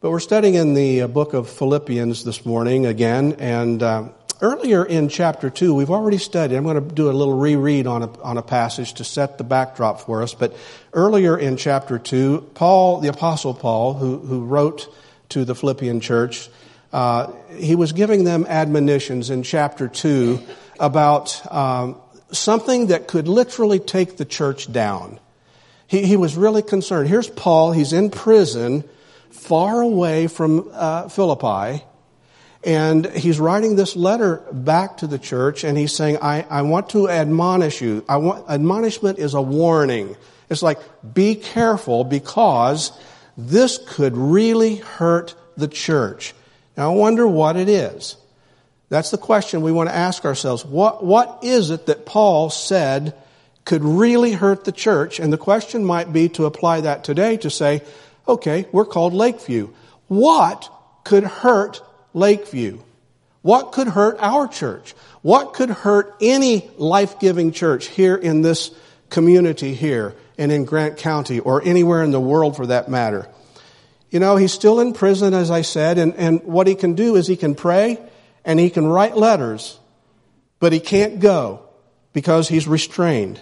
But we're studying in the uh, book of Philippians this morning again, and uh, earlier in chapter 2, we've already studied. I'm going to do a little reread on a, on a passage to set the backdrop for us. But earlier in chapter 2, Paul, the Apostle Paul, who, who wrote to the Philippian church, uh, he was giving them admonitions in chapter 2 about um, something that could literally take the church down. He, he was really concerned. Here's Paul, he's in prison far away from uh, Philippi. And he's writing this letter back to the church and he's saying, I, I want to admonish you. I want, admonishment is a warning. It's like, be careful because this could really hurt the church. Now I wonder what it is. That's the question we want to ask ourselves. What, what is it that Paul said could really hurt the church? And the question might be to apply that today to say, Okay, we're called Lakeview. What could hurt Lakeview? What could hurt our church? What could hurt any life giving church here in this community here and in Grant County or anywhere in the world for that matter? You know, he's still in prison, as I said, and, and what he can do is he can pray and he can write letters, but he can't go because he's restrained.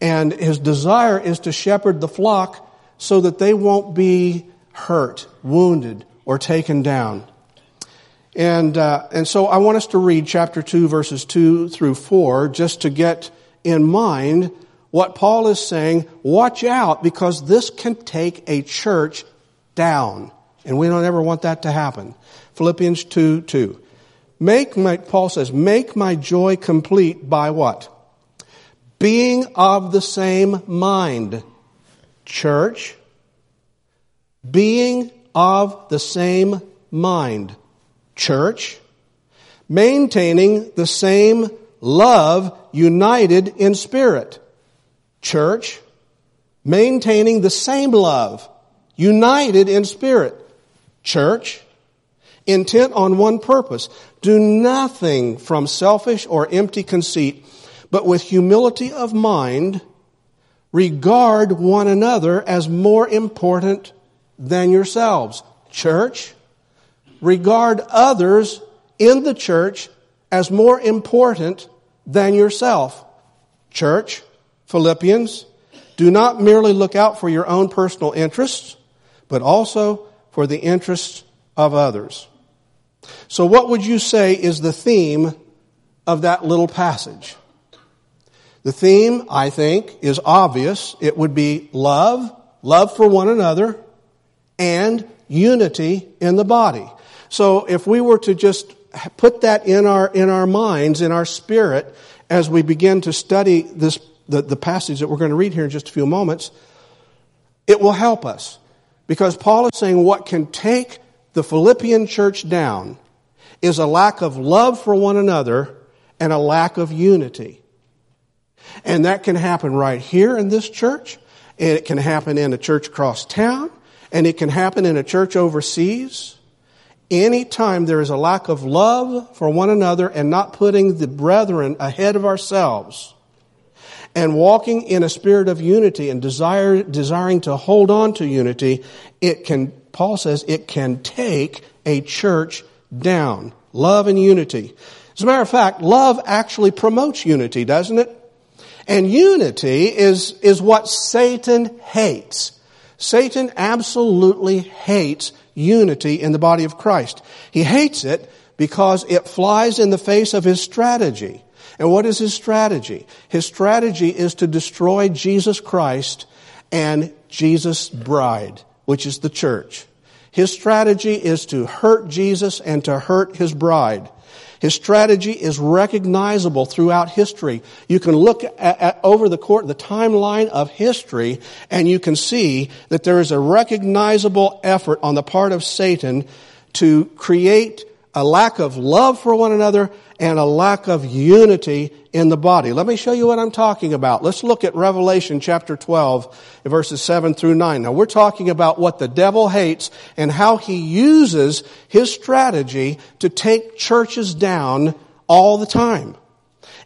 And his desire is to shepherd the flock so that they won't be hurt, wounded, or taken down. And, uh, and so I want us to read chapter 2, verses 2 through 4, just to get in mind what Paul is saying. Watch out, because this can take a church down. And we don't ever want that to happen. Philippians 2 2. Make my, Paul says, make my joy complete by what? Being of the same mind church, being of the same mind, church, maintaining the same love, united in spirit, church, maintaining the same love, united in spirit, church, intent on one purpose. Do nothing from selfish or empty conceit, but with humility of mind, regard one another as more important than yourselves. Church, regard others in the church as more important than yourself. Church, Philippians, do not merely look out for your own personal interests, but also for the interests of others. So what would you say is the theme of that little passage? The theme, I think, is obvious. It would be love, love for one another, and unity in the body. So if we were to just put that in our, in our minds, in our spirit, as we begin to study this, the, the passage that we're going to read here in just a few moments, it will help us. Because Paul is saying what can take the Philippian church down is a lack of love for one another and a lack of unity. And that can happen right here in this church. And it can happen in a church across town. And it can happen in a church overseas. Anytime there is a lack of love for one another and not putting the brethren ahead of ourselves and walking in a spirit of unity and desire, desiring to hold on to unity, it can, Paul says, it can take a church down. Love and unity. As a matter of fact, love actually promotes unity, doesn't it? And unity is, is what Satan hates. Satan absolutely hates unity in the body of Christ. He hates it because it flies in the face of his strategy. And what is his strategy? His strategy is to destroy Jesus Christ and Jesus' bride, which is the church. His strategy is to hurt Jesus and to hurt his bride. His strategy is recognizable throughout history. You can look at, at, over the court, the timeline of history, and you can see that there is a recognizable effort on the part of Satan to create a lack of love for one another and a lack of unity in the body. Let me show you what I'm talking about. Let's look at Revelation chapter 12, verses 7 through 9. Now we're talking about what the devil hates and how he uses his strategy to take churches down all the time.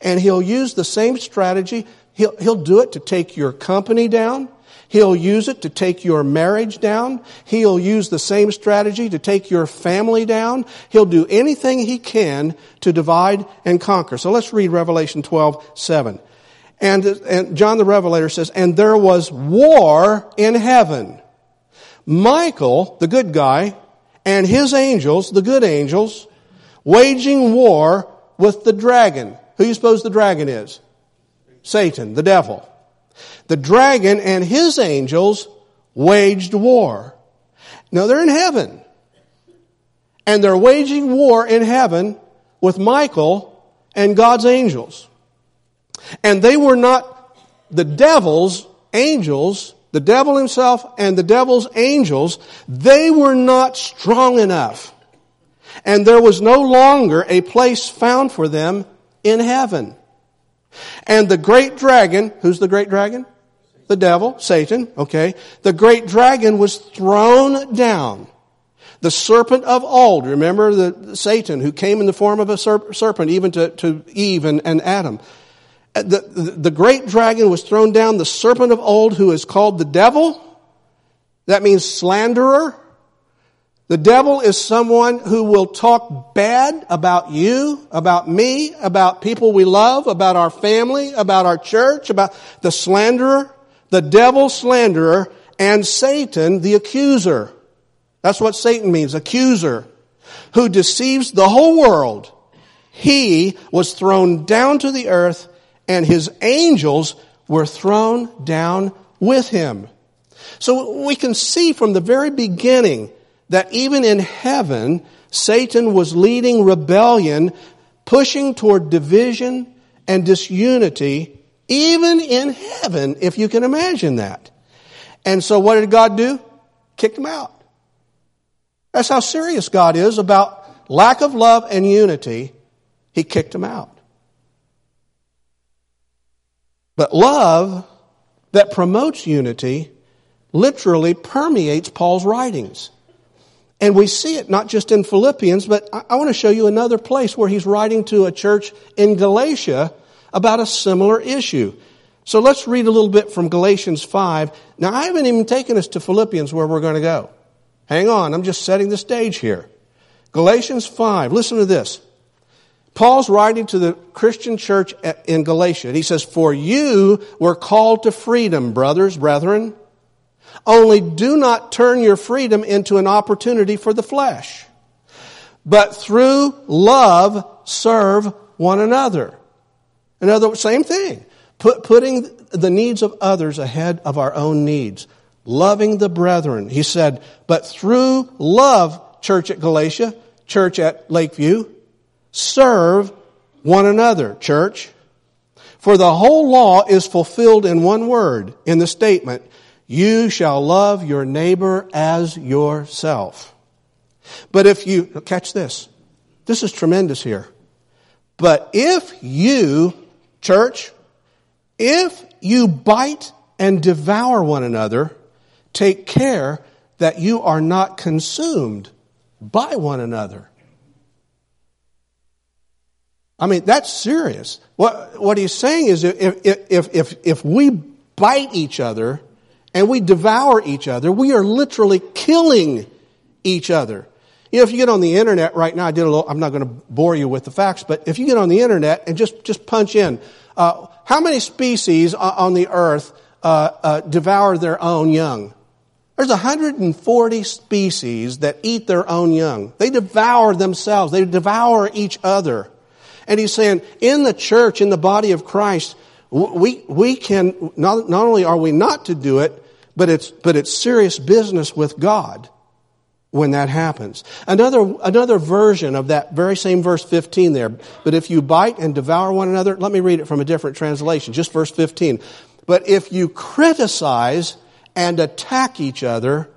And he'll use the same strategy. He'll, he'll do it to take your company down. He'll use it to take your marriage down. He'll use the same strategy to take your family down. He'll do anything he can to divide and conquer. So let's read Revelation 12, 7. And, and John the Revelator says, and there was war in heaven. Michael, the good guy, and his angels, the good angels, waging war with the dragon. Who do you suppose the dragon is? Satan, the devil. The dragon and his angels waged war. Now they're in heaven. And they're waging war in heaven with Michael and God's angels. And they were not the devil's angels, the devil himself and the devil's angels, they were not strong enough. And there was no longer a place found for them in heaven. And the great dragon, who's the great dragon? The devil, Satan, okay. The great dragon was thrown down. The serpent of old, remember the Satan who came in the form of a serpent even to, to Eve and, and Adam. Uh, the, the, the great dragon was thrown down, the serpent of old who is called the devil. That means slanderer. The devil is someone who will talk bad about you, about me, about people we love, about our family, about our church, about the slanderer, the devil slanderer, and Satan the accuser. That's what Satan means, accuser, who deceives the whole world. He was thrown down to the earth and his angels were thrown down with him. So we can see from the very beginning that even in heaven, Satan was leading rebellion, pushing toward division and disunity, even in heaven, if you can imagine that. And so what did God do? Kicked him out. That's how serious God is about lack of love and unity. He kicked him out. But love that promotes unity literally permeates Paul's writings. And we see it not just in Philippians, but I, I want to show you another place where he's writing to a church in Galatia about a similar issue. So let's read a little bit from Galatians 5. Now, I haven't even taken us to Philippians where we're going to go. Hang on, I'm just setting the stage here. Galatians 5, listen to this. Paul's writing to the Christian church in Galatia. He says, For you were called to freedom, brothers, brethren. Only do not turn your freedom into an opportunity for the flesh, but through love serve one another. Another, same thing. Put, putting the needs of others ahead of our own needs. Loving the brethren. He said, but through love, church at Galatia, church at Lakeview, serve one another, church. For the whole law is fulfilled in one word, in the statement, you shall love your neighbor as yourself. But if you, catch this, this is tremendous here. But if you, church, if you bite and devour one another, take care that you are not consumed by one another. I mean, that's serious. What, what he's saying is if, if, if, if we bite each other, and we devour each other, we are literally killing each other. You know, if you get on the internet right now, I did a little, I'm not going to bore you with the facts, but if you get on the internet and just, just punch in, uh, how many species on the earth uh, uh, devour their own young? There's 140 species that eat their own young. They devour themselves. They devour each other. And he's saying, in the church, in the body of Christ, we, we can, not, not only are we not to do it, but it's, but it's serious business with God when that happens. Another, another version of that very same verse 15 there. But if you bite and devour one another, let me read it from a different translation, just verse 15. But if you criticize and attack each other,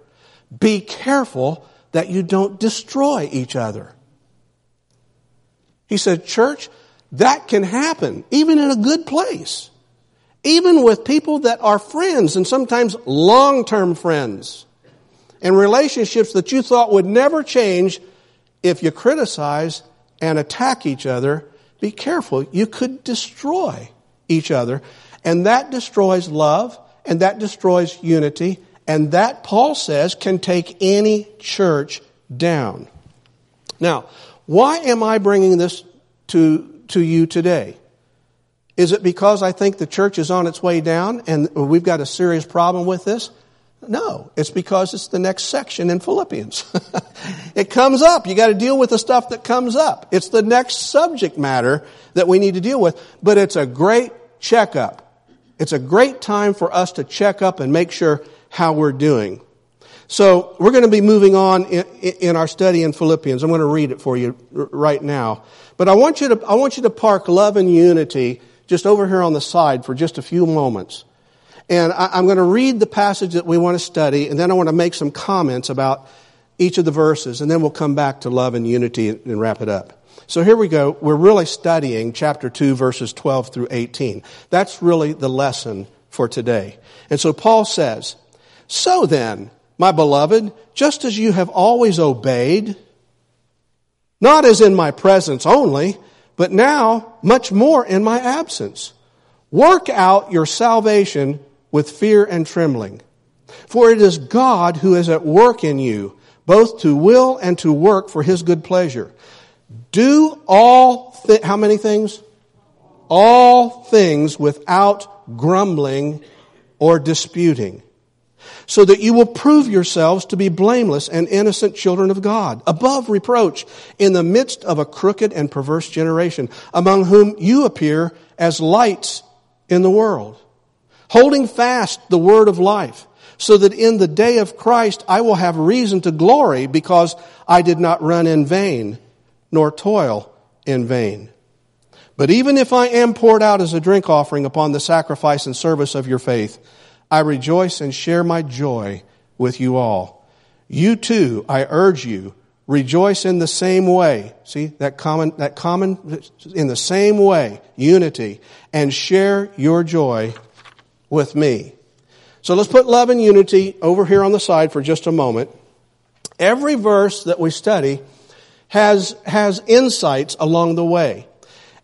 be careful that you don't destroy each other. He said, church, that can happen, even in a good place. Even with people that are friends and sometimes long-term friends. And relationships that you thought would never change if you criticize and attack each other, be careful. You could destroy each other. And that destroys love and that destroys unity, and that, Paul says, can take any church down. Now, why am I bringing this to, to you today? Is it because I think the church is on its way down and we've got a serious problem with this? No, it's because it's the next section in Philippians. it comes up. You got to deal with the stuff that comes up. It's the next subject matter that we need to deal with, but it's a great checkup. It's a great time for us to check up and make sure how we're doing. So we're going to be moving on in, in our study in Philippians. I'm going to read it for you right now. But I want you to, I want you to park love and unity just over here on the side for just a few moments. And I, am going to read the passage that we want to study, and then I want to make some comments about each of the verses, and then we'll come back to love and unity and, and wrap it up. So here we go. We're really studying chapter 2, verses 12 through 18. That's really the lesson for today. And so Paul says, So then, my beloved, just as you have always obeyed, not as in my presence only, but now much more in my absence. Work out your salvation with fear and trembling. For it is God who is at work in you, both to will and to work for his good pleasure. Do all, th- how many things? All things without grumbling or disputing so that you will prove yourselves to be blameless and innocent children of God, above reproach, in the midst of a crooked and perverse generation, among whom you appear as lights in the world, holding fast the word of life, so that in the day of Christ I will have reason to glory because I did not run in vain, nor toil in vain. But even if I am poured out as a drink offering upon the sacrifice and service of your faith, I rejoice and share my joy with you all. You too, I urge you, rejoice in the same way. See, that common, that common, in the same way, unity, and share your joy with me. So let's put love and unity over here on the side for just a moment. Every verse that we study has, has insights along the way.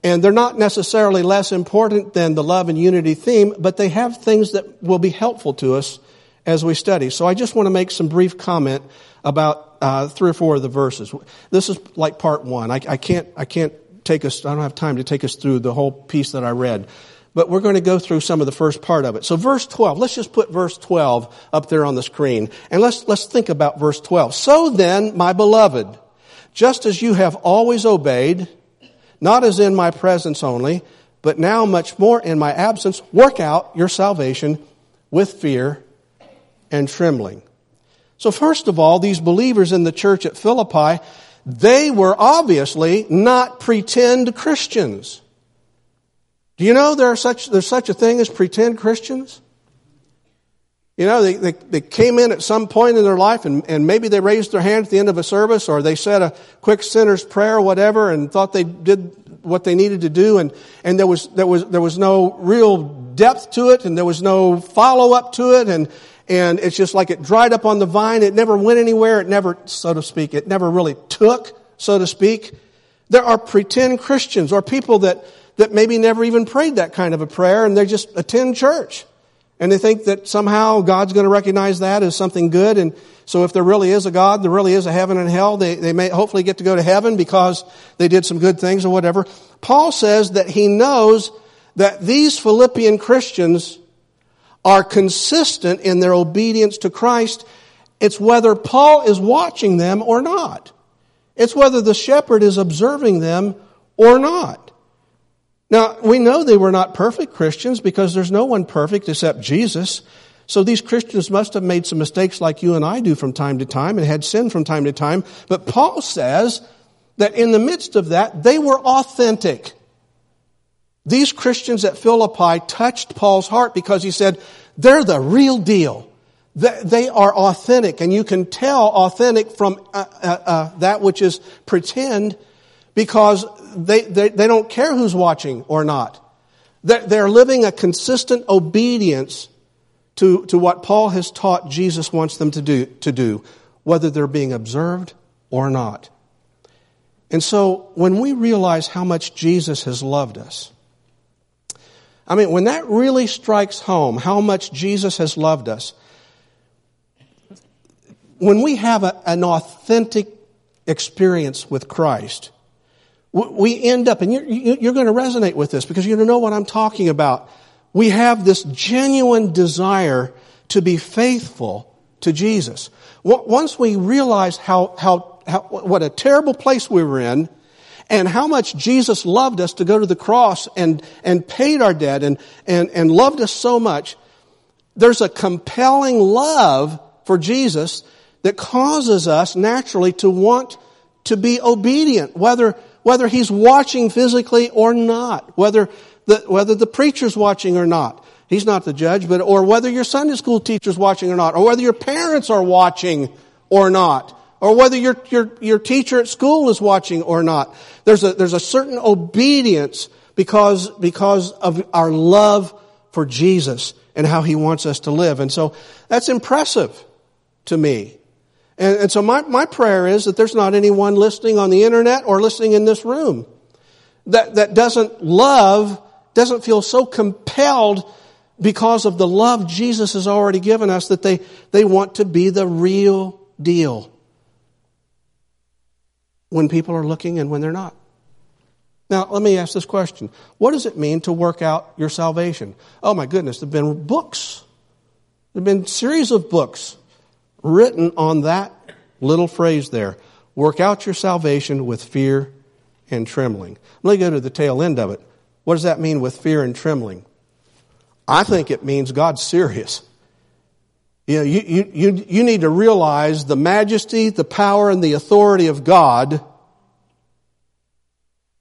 And they're not necessarily less important than the love and unity theme, but they have things that will be helpful to us as we study. So I just want to make some brief comment about uh, three or four of the verses. This is like part one. I, I, can't, I can't take us, I don't have time to take us through the whole piece that I read. But we're going to go through some of the first part of it. So verse 12, let's just put verse 12 up there on the screen. And let's, let's think about verse 12. So then, my beloved, just as you have always obeyed, not as in my presence only, but now much more in my absence, work out your salvation with fear and trembling. So first of all, these believers in the church at Philippi, they were obviously not pretend Christians. Do you know there such, there's such a thing as pretend Christians? You know, they, they, they, came in at some point in their life and, and maybe they raised their hand at the end of a service or they said a quick sinner's prayer or whatever and thought they did what they needed to do and, and there was, there was, there was no real depth to it and there was no follow up to it and, and it's just like it dried up on the vine. It never went anywhere. It never, so to speak, it never really took, so to speak. There are pretend Christians or people that, that maybe never even prayed that kind of a prayer and they just attend church. And they think that somehow God's going to recognize that as something good. And so if there really is a God, there really is a heaven and hell, they, they may hopefully get to go to heaven because they did some good things or whatever. Paul says that he knows that these Philippian Christians are consistent in their obedience to Christ. It's whether Paul is watching them or not. It's whether the shepherd is observing them or not. Now, we know they were not perfect Christians because there's no one perfect except Jesus. So these Christians must have made some mistakes like you and I do from time to time and had sin from time to time. But Paul says that in the midst of that, they were authentic. These Christians at Philippi touched Paul's heart because he said, they're the real deal. They are authentic, and you can tell authentic from uh, uh, uh, that which is pretend because they, they, they don't care who's watching or not. They're, they're living a consistent obedience to, to what Paul has taught Jesus wants them to do, to do, whether they're being observed or not. And so when we realize how much Jesus has loved us, I mean, when that really strikes home, how much Jesus has loved us, when we have a, an authentic experience with Christ, we end up, and you're, you're going to resonate with this because you got to know what I'm talking about. We have this genuine desire to be faithful to Jesus. Once we realize how, how, how, what a terrible place we were in, and how much Jesus loved us to go to the cross and, and paid our debt and, and, and loved us so much, there's a compelling love for Jesus that causes us naturally to want to be obedient, whether, whether he's watching physically or not, whether the, whether the preacher's watching or not. He's not the judge, but, or whether your Sunday school teacher's watching or not, or whether your parents are watching or not or whether your, your, your teacher at school is watching or not. There's a, there's a certain obedience because, because of our love for Jesus and how he wants us to live. And so that's impressive to me. And, and so my, my prayer is that there's not anyone listening on the internet or listening in this room that, that doesn't love, doesn't feel so compelled because of the love Jesus has already given us that they, they want to be the real deal when people are looking and when they're not. Now, let me ask this question. What does it mean to work out your salvation? Oh my goodness, there have been books. There have been series of books written on that little phrase there. Work out your salvation with fear and trembling. Let me go to the tail end of it. What does that mean with fear and trembling? I think it means God's serious. You, know, you, you, you, you need to realize the majesty, the power, and the authority of God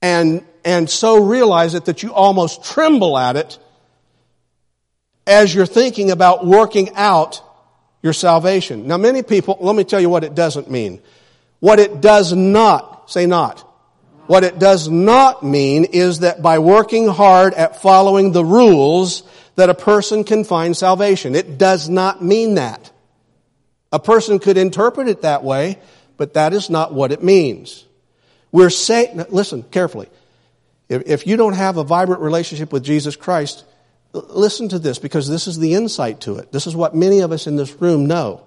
and, and so realize it that you almost tremble at it as you're thinking about working out your salvation. Now many people, let me tell you what it doesn't mean. What it does not, say not. What it does not mean is that by working hard at following the rules that a person can find salvation. It does not mean that. A person could interpret it that way, but that is not what it means. We're saying, listen carefully. If, if you don't have a vibrant relationship with Jesus Christ, listen to this because this is the insight to it. This is what many of us in this room know.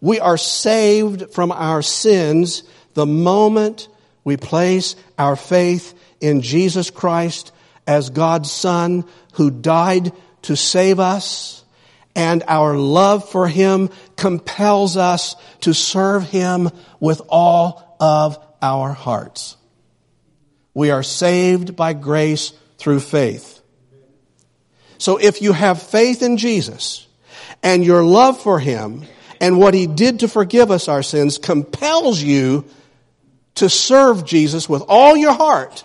We are saved from our sins the moment we place our faith in Jesus Christ as God's Son who died to save us, and our love for Him compels us to serve Him with all of our hearts. We are saved by grace through faith. So if you have faith in Jesus and your love for Him and what He did to forgive us our sins compels you to serve Jesus with all your heart,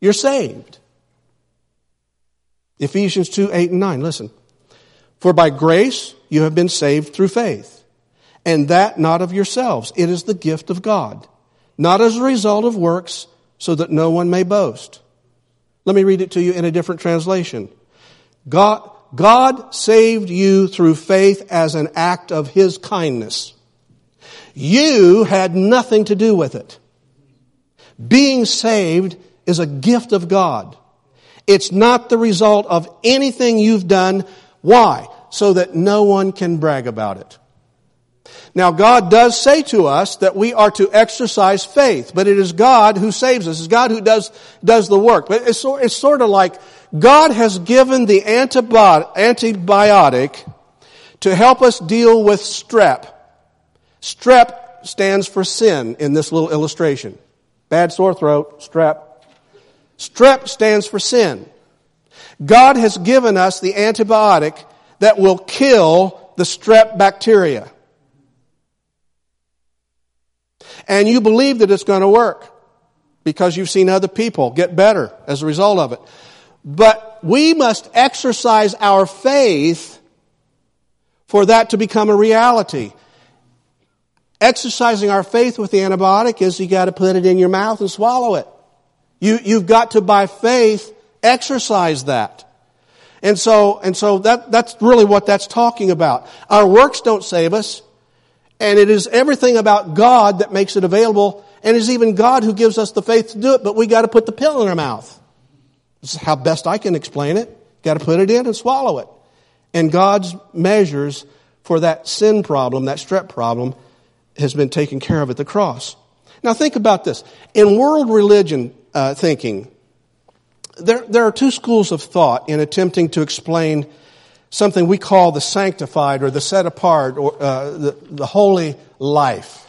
you're saved. Ephesians 2, 8 and 9. Listen. For by grace you have been saved through faith. And that not of yourselves. It is the gift of God. Not as a result of works, so that no one may boast. Let me read it to you in a different translation. God, God saved you through faith as an act of His kindness. You had nothing to do with it. Being saved is a gift of God. It's not the result of anything you've done. Why? So that no one can brag about it. Now God does say to us that we are to exercise faith, but it is God who saves us. It's God who does, does the work. But it's, it's sort of like God has given the antibiotic to help us deal with strep. Strep stands for sin in this little illustration. Bad sore throat, strep. Strep stands for sin. God has given us the antibiotic that will kill the strep bacteria. And you believe that it's going to work because you've seen other people get better as a result of it. But we must exercise our faith for that to become a reality. Exercising our faith with the antibiotic is you got to put it in your mouth and swallow it. You, you've got to, by faith, exercise that. And so, and so that, that's really what that's talking about. Our works don't save us. And it is everything about God that makes it available. And it is even God who gives us the faith to do it, but we got to put the pill in our mouth. This is how best I can explain it. Got to put it in and swallow it. And God's measures for that sin problem, that strep problem, has been taken care of at the cross. Now think about this. In world religion uh, thinking, there, there are two schools of thought in attempting to explain something we call the sanctified or the set apart or uh, the, the holy life.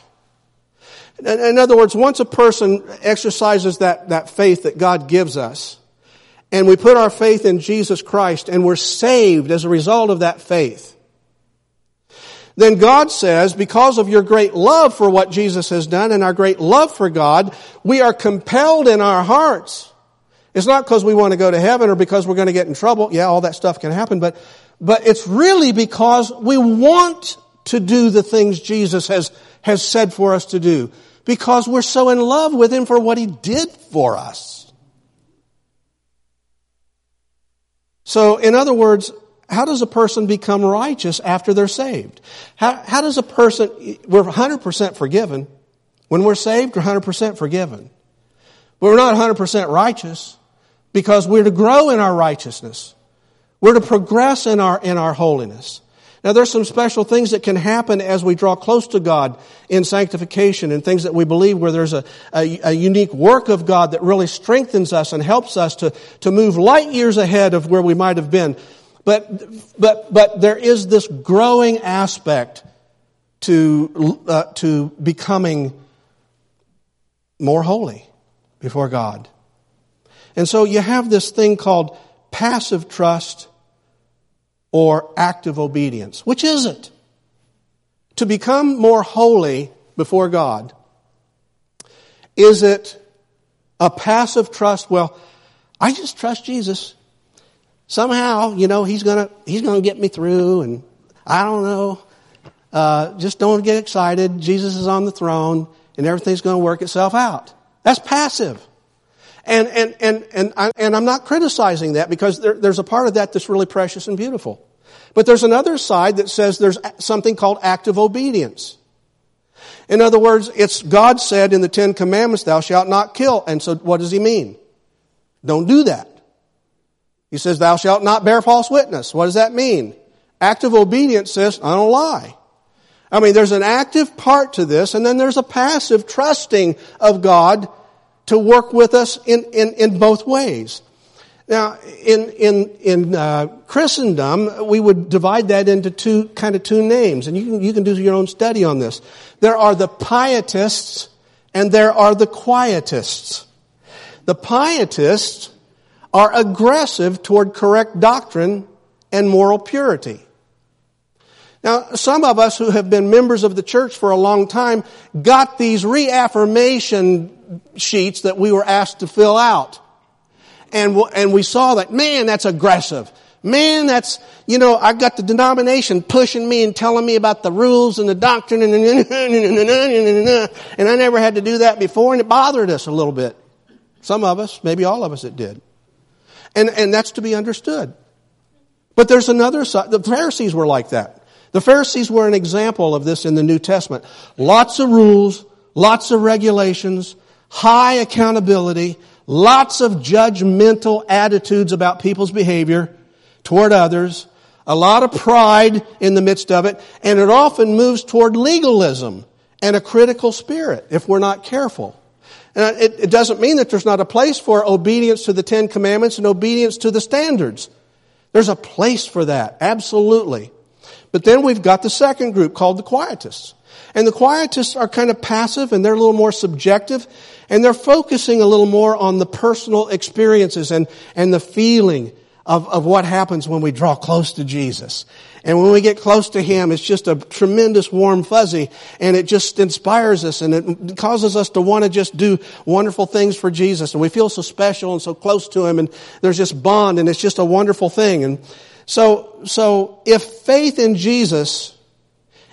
In, other words, once a person exercises that, that faith that God gives us, and we put our faith in Jesus Christ and we're saved as a result of that faith, then God says, because of your great love for what Jesus has done and our great love for God, we are compelled in our hearts. It's not because we want to go to heaven or because we're going to get in trouble. Yeah, all that stuff can happen, but, but it's really because we want to do the things Jesus has, has said for us to do. Because we're so in love with Him for what He did for us. So, in other words, how does a person become righteous after they're saved? How, how does a person, we're 100% forgiven. When we're saved, we're 100% forgiven. But we're not 100% righteous because we're to grow in our righteousness. We're to progress in our, in our holiness. Now there's some special things that can happen as we draw close to God in sanctification and things that we believe where there's a, a, a, unique work of God that really strengthens us and helps us to, to move light years ahead of where we might have been. But, but, but there is this growing aspect to, uh, to becoming more holy before God. And so you have this thing called passive trust or active obedience. Which is it? To become more holy before God, is it a passive trust? Well, I just trust Jesus somehow, you know, he's gonna, he's gonna get me through and I don't know. Uh, just don't get excited. Jesus is on the throne and everything's gonna work itself out. That's passive. And, and, and, and, I, and I'm not criticizing that because there, there's a part of that that's really precious and beautiful. But there's another side that says there's something called active obedience. In other words, it's God said in the Ten Commandments, thou shalt not kill. And so what does he mean? Don't do that. He says, Thou shalt not bear false witness. What does that mean? Active obedience says, I don't lie. I mean, there's an active part to this, and then there's a passive trusting of God to work with us in, in, in both ways. Now, in, in, in uh, Christendom, we would divide that into two, kind of two names, and you can, you can do your own study on this. There are the pietists, and there are the quietists. The pietists are aggressive toward correct doctrine and moral purity. Now, some of us who have been members of the church for a long time got these reaffirmation sheets that we were asked to fill out. And, and we saw that, man, that's aggressive. Man, that's, you know, I got the denomination pushing me and telling me about the rules and the doctrine and, and I never had to do that before and it bothered us a little bit. Some of us, maybe all of us it did. And, and that's to be understood. But there's another side. The Pharisees were like that. The Pharisees were an example of this in the New Testament. Lots of rules, lots of regulations, high accountability, lots of judgmental attitudes about people's behavior toward others, a lot of pride in the midst of it, and it often moves toward legalism and a critical spirit if we're not careful. And it, it doesn't mean that there's not a place for obedience to the Ten Commandments and obedience to the standards. There's a place for that, absolutely. But then we've got the second group called the quietists. And the quietists are kind of passive and they're a little more subjective and they're focusing a little more on the personal experiences and, and the feeling of, of what happens when we draw close to Jesus. And when we get close to Him, it's just a tremendous warm fuzzy and it just inspires us and it causes us to want to just do wonderful things for Jesus. And we feel so special and so close to Him and there's this bond and it's just a wonderful thing. And so, so if faith in Jesus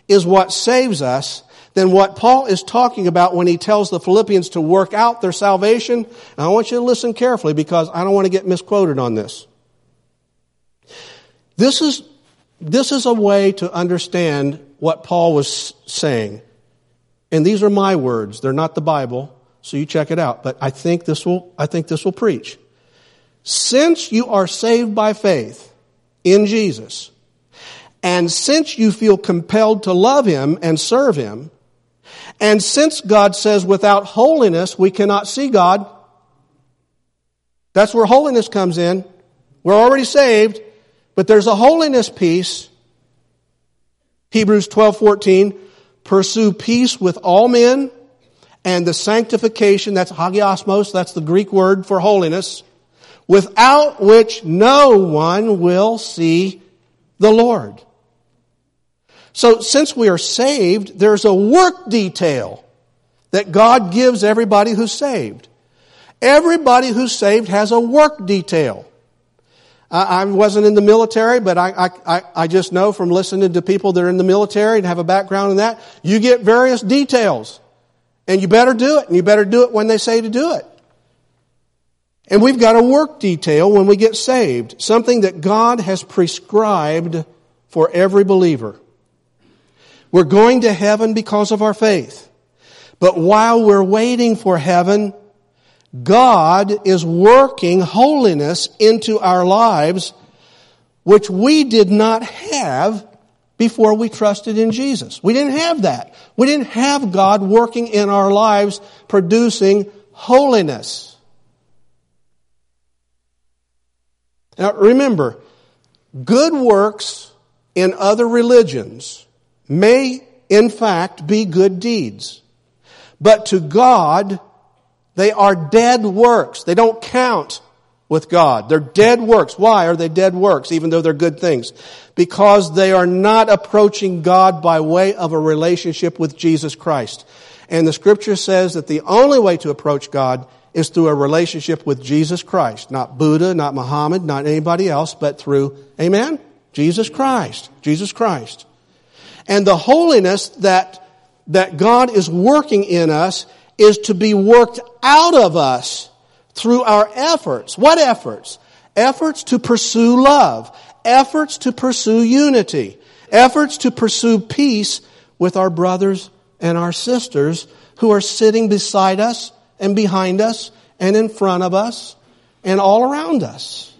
is what saves us, then what Paul is talking about when he tells the Philippians to work out their salvation, And I want you to listen carefully because I don't want to get misquoted on this. This is this is a way to understand what Paul was saying. And these are my words. They're not the Bible, so you check it out. But I think this will, I think this will preach. since you are saved by faith in Jesus, and since you feel compelled to love Him and serve Him, and since God says without holiness we cannot see God, that's where holiness comes in. We're already saved, but there's a holiness piece. Hebrews 12, 14. Pursue peace with all men and the sanctification, that's hagiasmos, that's the Greek word for holiness, without which no one will see the Lord. So since we are saved, there's a work detail that God gives everybody who's saved. Everybody who's saved has a work detail. I, wasn't in the military, but I, I, I just know from listening to people that are in the military and have a background in that, you get various details. And you better do it, and you better do it when they say to do it. And we've got a work detail when we get saved, something that God has prescribed for every believer. We're going to heaven because of our faith. But while we're waiting for heaven, God is working holiness into our lives, which we did not have before we trusted in Jesus. We didn't have that. We didn't have God working in our lives producing holiness. Now remember, good works in other religions may in fact be good deeds. But to God, they are dead works. They don't count with God. They're dead works. Why are they dead works, even though they're good things? Because they are not approaching God by way of a relationship with Jesus Christ. And the scripture says that the only way to approach God is through a relationship with Jesus Christ. Not Buddha, not Muhammad, not anybody else, but through, amen? Jesus Christ. Jesus Christ. And the holiness that, that God is working in us is to be worked out of us through our efforts. What efforts? Efforts to pursue love. Efforts to pursue unity. Efforts to pursue peace with our brothers and our sisters who are sitting beside us and behind us and in front of us and all around us.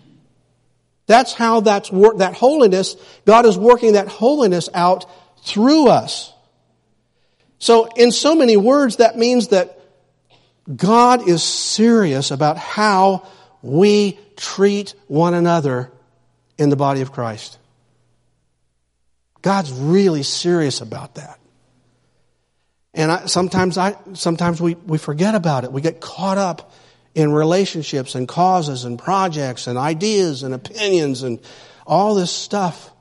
That's how that's work, that holiness, God is working that holiness out through us. So in so many words, that means that God is serious about how we treat one another in the body of Christ. God's really serious about that. And I, sometimes I, sometimes we, we forget about it. We get caught up in relationships and causes and projects and ideas and opinions and all this stuff.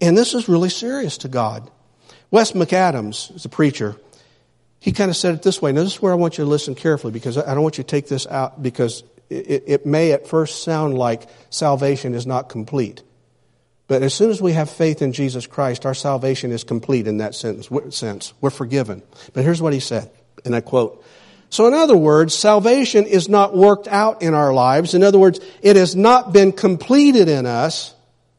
And this is really serious to God. Wes McAdams is a preacher. He kind of said it this way. Now, this is where I want you to listen carefully because I don't want you to take this out because it, it may at first sound like salvation is not complete. But as soon as we have faith in Jesus Christ, our salvation is complete in that sentence, sense. We're forgiven. But here's what he said, and I quote. So in other words, salvation is not worked out in our lives. In other words, it has not been completed in us.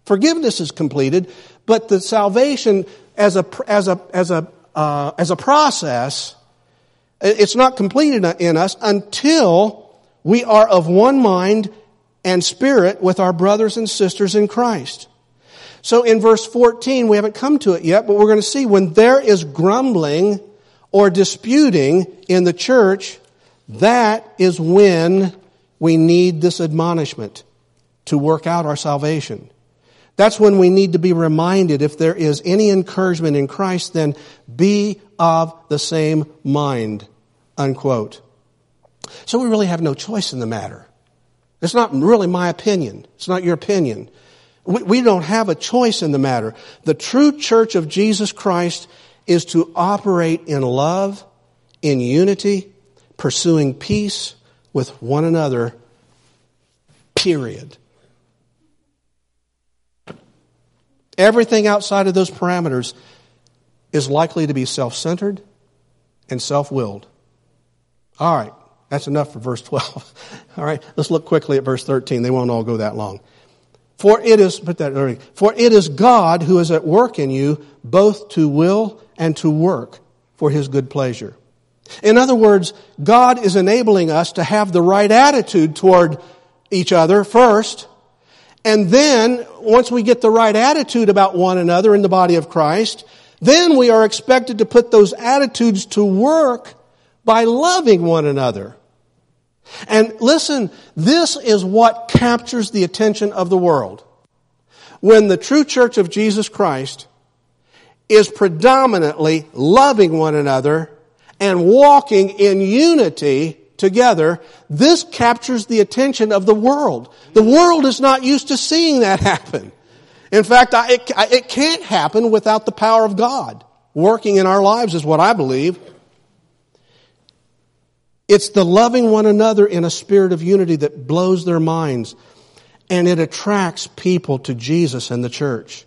Forgiveness is completed, but the salvation as a, as a, as a, uh, as a process, it's not completed in us until we are of one mind and spirit with our brothers and sisters in Christ. So in verse 14, we haven't come to it yet, but we're going to see when there is grumbling or disputing in the church, that is when we need this admonishment to work out our salvation. That's when we need to be reminded if there is any encouragement in Christ, then be of the same mind. Unquote. So we really have no choice in the matter. It's not really my opinion. It's not your opinion. We, we don't have a choice in the matter. The true church of Jesus Christ is to operate in love, in unity, pursuing peace with one another, period. Everything outside of those parameters is likely to be self centered and self willed. All right, that's enough for verse 12. all right, let's look quickly at verse 13. They won't all go that long. For it is, put that, for it is God who is at work in you, both to will and to work for his good pleasure. In other words, God is enabling us to have the right attitude toward each other first. And then, once we get the right attitude about one another in the body of Christ, then we are expected to put those attitudes to work by loving one another. And listen, this is what captures the attention of the world. When the true church of Jesus Christ is predominantly loving one another and walking in unity together, this captures the attention of the world. The world is not used to seeing that happen. In fact, I, it, it can't happen without the power of God working in our lives is what I believe. It's the loving one another in a spirit of unity that blows their minds and it attracts people to Jesus and the church.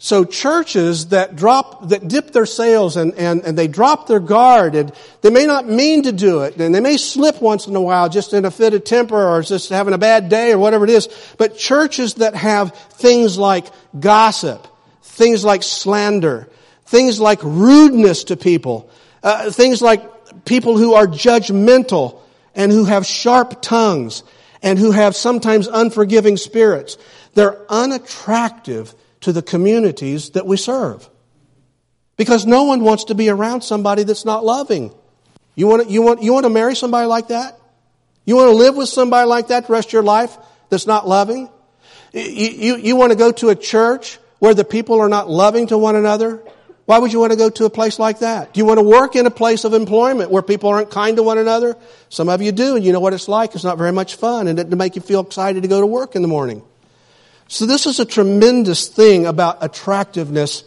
So churches that drop, that dip their sails and, and, and they drop their guard and they may not mean to do it and they may slip once in a while just in a fit of temper or just having a bad day or whatever it is. But churches that have things like gossip, things like slander, things like rudeness to people, uh, things like people who are judgmental and who have sharp tongues and who have sometimes unforgiving spirits. They're unattractive to the communities that we serve. Because no one wants to be around somebody that's not loving. You want to, you want, you want to marry somebody like that? You want to live with somebody like that the rest of your life that's not loving? You, you, you want to go to a church where the people are not loving to one another? Why would you want to go to a place like that? Do you want to work in a place of employment where people aren't kind to one another? Some of you do, and you know what it's like. It's not very much fun, and it to make you feel excited to go to work in the morning. So this is a tremendous thing about attractiveness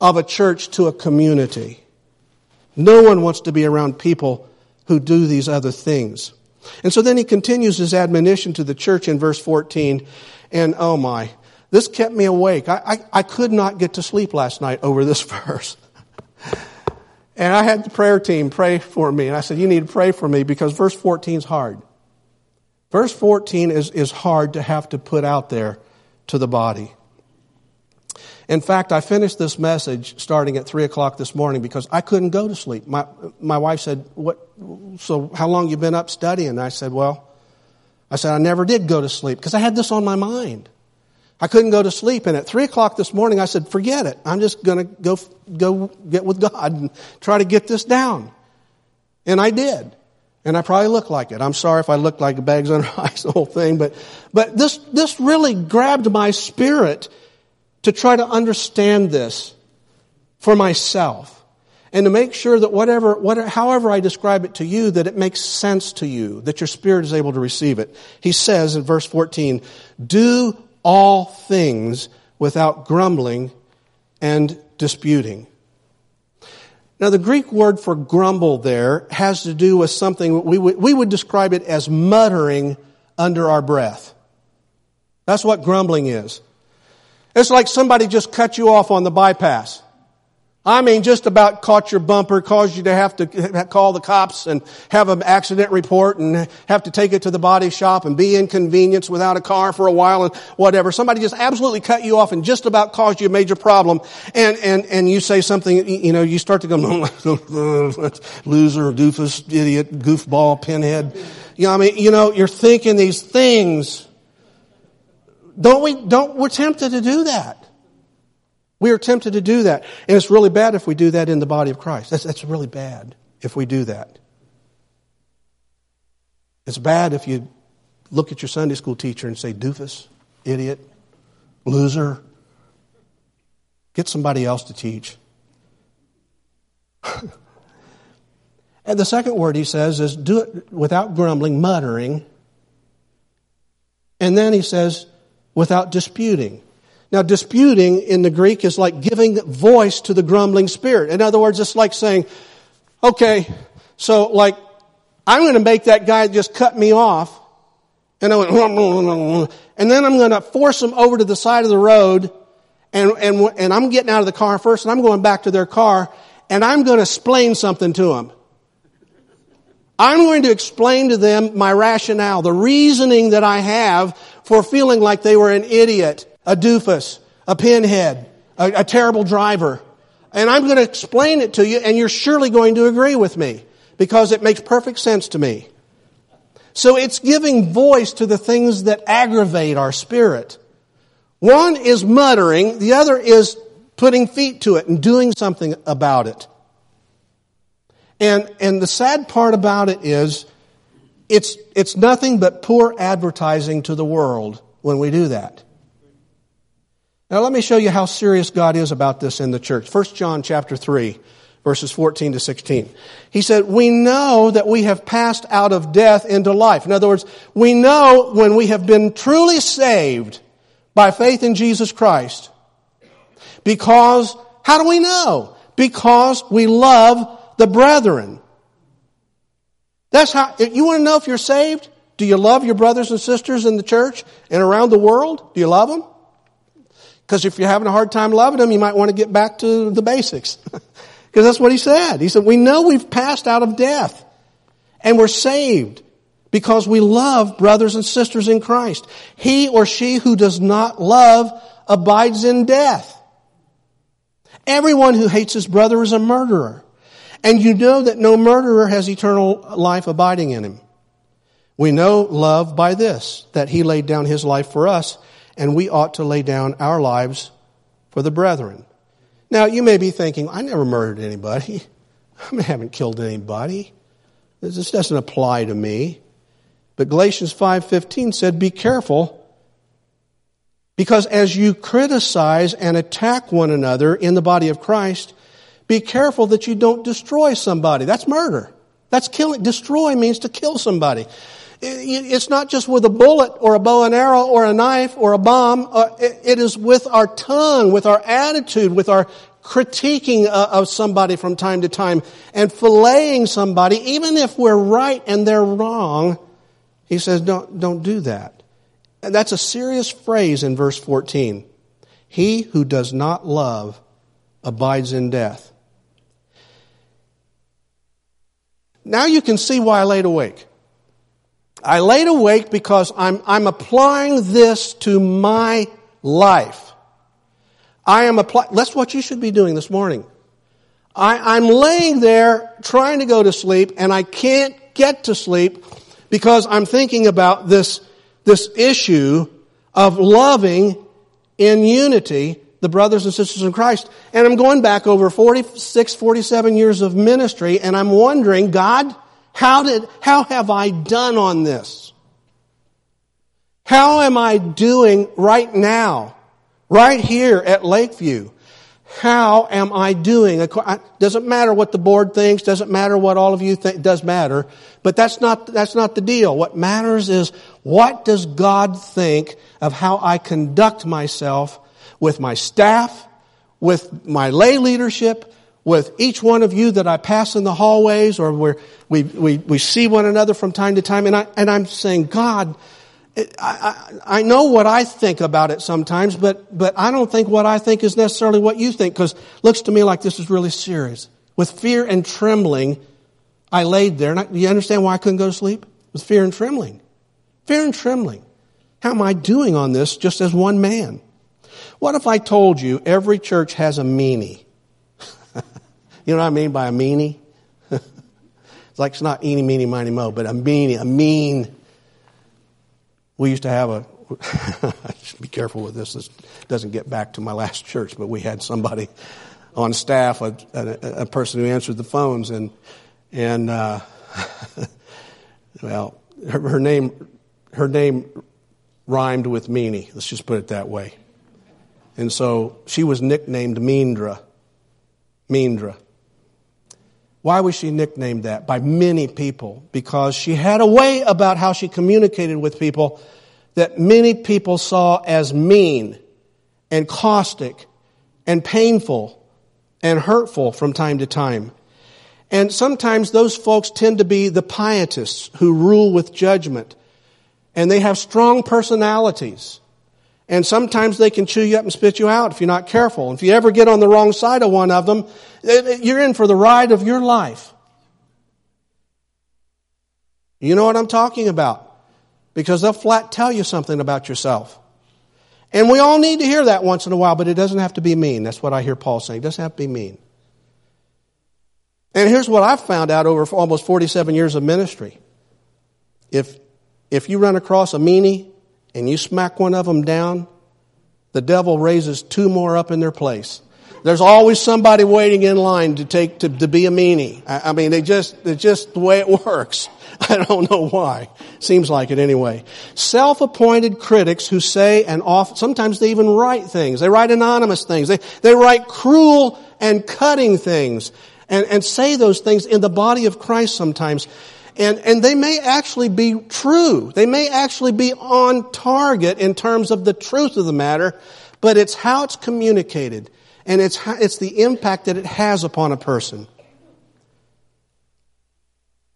of a church to a community. No one wants to be around people who do these other things. And so then he continues his admonition to the church in verse 14. And oh my, this kept me awake. I, I, I could not get to sleep last night over this verse. and I had the prayer team pray for me. And I said, you need to pray for me because verse 14 is hard. Verse 14 is, is hard to have to put out there to the body. In fact, I finished this message starting at three o'clock this morning because I couldn't go to sleep. My, my wife said, what, so how long you been up studying? I said, well, I said, I never did go to sleep because I had this on my mind. I couldn't go to sleep. And at three o'clock this morning, I said, forget it. I'm just going to go, go get with God and try to get this down. And I did. And I probably look like it. I'm sorry if I look like bags under eyes, the whole thing, but, but this, this really grabbed my spirit to try to understand this for myself and to make sure that whatever, whatever, however I describe it to you, that it makes sense to you, that your spirit is able to receive it. He says in verse 14, do all things without grumbling and disputing. Now, the Greek word for grumble there has to do with something we would, we would describe it as muttering under our breath. That's what grumbling is. It's like somebody just cut you off on the bypass. I mean, just about caught your bumper, caused you to have to call the cops and have an accident report and have to take it to the body shop and be inconvenienced without a car for a while and whatever. Somebody just absolutely cut you off and just about caused you a major problem. And, and, and you say something, you know, you start to go, loser, doofus, idiot, goofball, pinhead. You know, I mean, you know, you're thinking these things. Don't we, don't, we're tempted to do that. We are tempted to do that. And it's really bad if we do that in the body of Christ. That's, that's really bad if we do that. It's bad if you look at your Sunday school teacher and say, doofus, idiot, loser. Get somebody else to teach. and the second word he says is do it without grumbling, muttering. And then he says, without disputing. Now, disputing in the Greek is like giving voice to the grumbling spirit. In other words, it's like saying, okay, so like, I'm going to make that guy just cut me off. And I went, and then I'm going to force him over to the side of the road. And, and, and I'm getting out of the car first and I'm going back to their car and I'm going to explain something to them. I'm going to explain to them my rationale, the reasoning that I have for feeling like they were an idiot a doofus, a pinhead, a, a terrible driver. And I'm going to explain it to you, and you're surely going to agree with me because it makes perfect sense to me. So it's giving voice to the things that aggravate our spirit. One is muttering, the other is putting feet to it and doing something about it. And, and the sad part about it is, it's, it's nothing but poor advertising to the world when we do that. Now let me show you how serious God is about this in the church. 1 John chapter 3, verses 14 to 16. He said, we know that we have passed out of death into life. In other words, we know when we have been truly saved by faith in Jesus Christ. Because, how do we know? Because we love the brethren. That's how, you want to know if you're saved? Do you love your brothers and sisters in the church and around the world? Do you love them? Because if you're having a hard time loving them, you might want to get back to the basics. Because that's what he said. He said, we know we've passed out of death and we're saved because we love brothers and sisters in Christ. He or she who does not love abides in death. Everyone who hates his brother is a murderer. And you know that no murderer has eternal life abiding in him. We know love by this, that he laid down his life for us, and we ought to lay down our lives for the brethren. Now, you may be thinking, I never murdered anybody. I haven't killed anybody. This doesn't apply to me. But Galatians 5:15 said, "Be careful because as you criticize and attack one another in the body of Christ, be careful that you don't destroy somebody. That's murder. That's killing. Destroy means to kill somebody. It's not just with a bullet or a bow and arrow or a knife or a bomb. Uh, it is with our tongue, with our attitude, with our critiquing uh, of somebody from time to time and filleting somebody, even if we're right and they're wrong. He says, don't, don't do that. And that's a serious phrase in verse 14. He who does not love abides in death. Now you can see why I laid awake. I laid awake because I'm, I'm applying this to my life. I am applying, that's what you should be doing this morning. I, I'm laying there trying to go to sleep and I can't get to sleep because I'm thinking about this this issue of loving in unity the brothers and sisters in Christ. And I'm going back over 46, 47 years of ministry and I'm wondering, God, how did, how have I done on this? How am I doing right now? Right here at Lakeview? How am I doing? Doesn't matter what the board thinks, doesn't matter what all of you think, does matter. But that's not, that's not the deal. What matters is what does God think of how I conduct myself with my staff, with my lay leadership, with each one of you that I pass in the hallways or where we, we, we see one another from time to time. And, I, and I'm saying, God, I, I, know what I think about it sometimes, but, but I don't think what I think is necessarily what you think because it looks to me like this is really serious. With fear and trembling, I laid there. And I, you understand why I couldn't go to sleep? With fear and trembling. Fear and trembling. How am I doing on this just as one man? What if I told you every church has a meanie? You know what I mean by a meanie? it's like it's not eeny, meeny, miny, mo, but a meanie, a mean we used to have a, be careful with this, this doesn't get back to my last church, but we had somebody on staff, a, a, a person who answered the phones, and, and uh, well, her, her, name, her name rhymed with meanie, let's just put it that way. And so she was nicknamed Meandra. Meandra. Why was she nicknamed that by many people? Because she had a way about how she communicated with people that many people saw as mean and caustic and painful and hurtful from time to time. And sometimes those folks tend to be the pietists who rule with judgment. And they have strong personalities. And sometimes they can chew you up and spit you out if you're not careful. If you ever get on the wrong side of one of them, eh, eh, you're in for the ride of your life. You know what I'm talking about. Because they'll flat tell you something about yourself. And we all need to hear that once in a while, but it doesn't have to be mean. That's what I hear Paul saying. It doesn't have to be mean. And here's what I've found out over almost 47 years of ministry. If if you run across a meanie and you smack one of them down, the devil raises two more up in their place. There's always somebody waiting in line to take to, to be a meanie. I, I mean, they just it's just the way it works. I don't know why. Seems like it anyway. Self-appointed critics who say and often, sometimes they even write things. They write anonymous things. They, they write cruel and cutting things and, and say those things in the body of Christ sometimes. And, and they may actually be true. They may actually be on target in terms of the truth of the matter, but it's how it's communicated and it's, how, it's the impact that it has upon a person.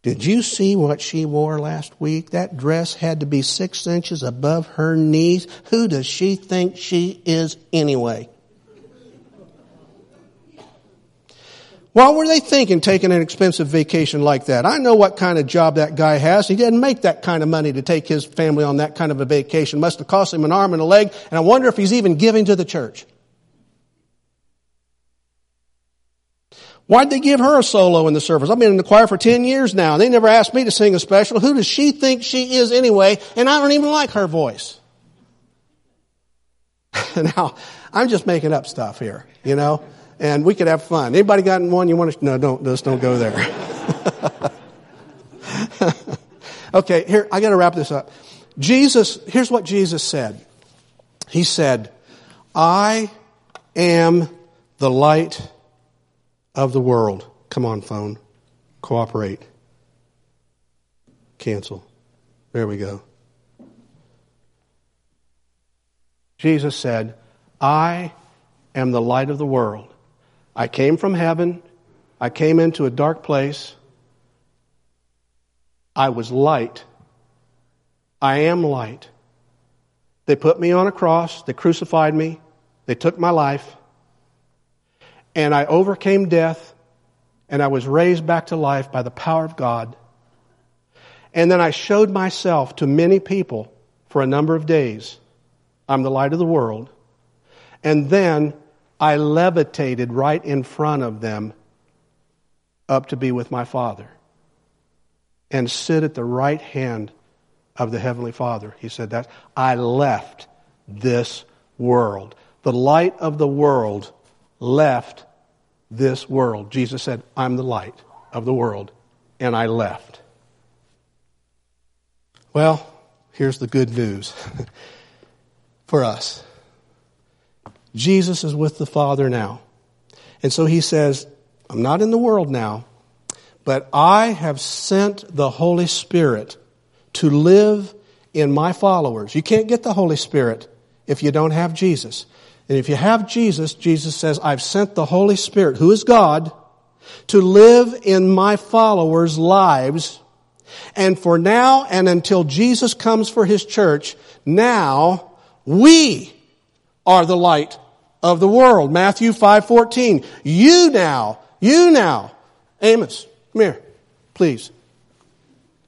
Did you see what she wore last week? That dress had to be six inches above her knees. Who does she think she is anyway? What were they thinking taking an expensive vacation like that? I know what kind of job that guy has. He didn't make that kind of money to take his family on that kind of a vacation. Must have cost him an arm and a leg, and I wonder if he's even giving to the church. Why'd they give her a solo in the service? I've been in the choir for 10 years now. and They never asked me to sing a special. Who does she think she is anyway? And I don't even like her voice. now, I'm just making up stuff here, you know? And we could have fun. Anybody gotten one you want to? No, don't. Just don't go there. okay, here I got to wrap this up. Jesus. Here's what Jesus said. He said, "I am the light of the world." Come on, phone. Cooperate. Cancel. There we go. Jesus said, I am the light of the world. I came from heaven. I came into a dark place. I was light. I am light. They put me on a cross. They crucified me. They took my life. And I overcame death. And I was raised back to life by the power of God. And then I showed myself to many people for a number of days. I'm the light of the world. And then I levitated right in front of them up to be with my Father and sit at the right hand of the Heavenly Father. He said that I left this world. The light of the world left this world. Jesus said, I'm the light of the world, and I left. Well, here's the good news for us. Jesus is with the Father now. And so he says, I'm not in the world now, but I have sent the Holy Spirit to live in my followers. You can't get the Holy Spirit if you don't have Jesus. And if you have Jesus, Jesus says, I've sent the Holy Spirit, who is God, to live in my followers' lives. And for now and until Jesus comes for his church, now we are the light of the world. Matthew 5:14. You now, you now. Amos, come here, please.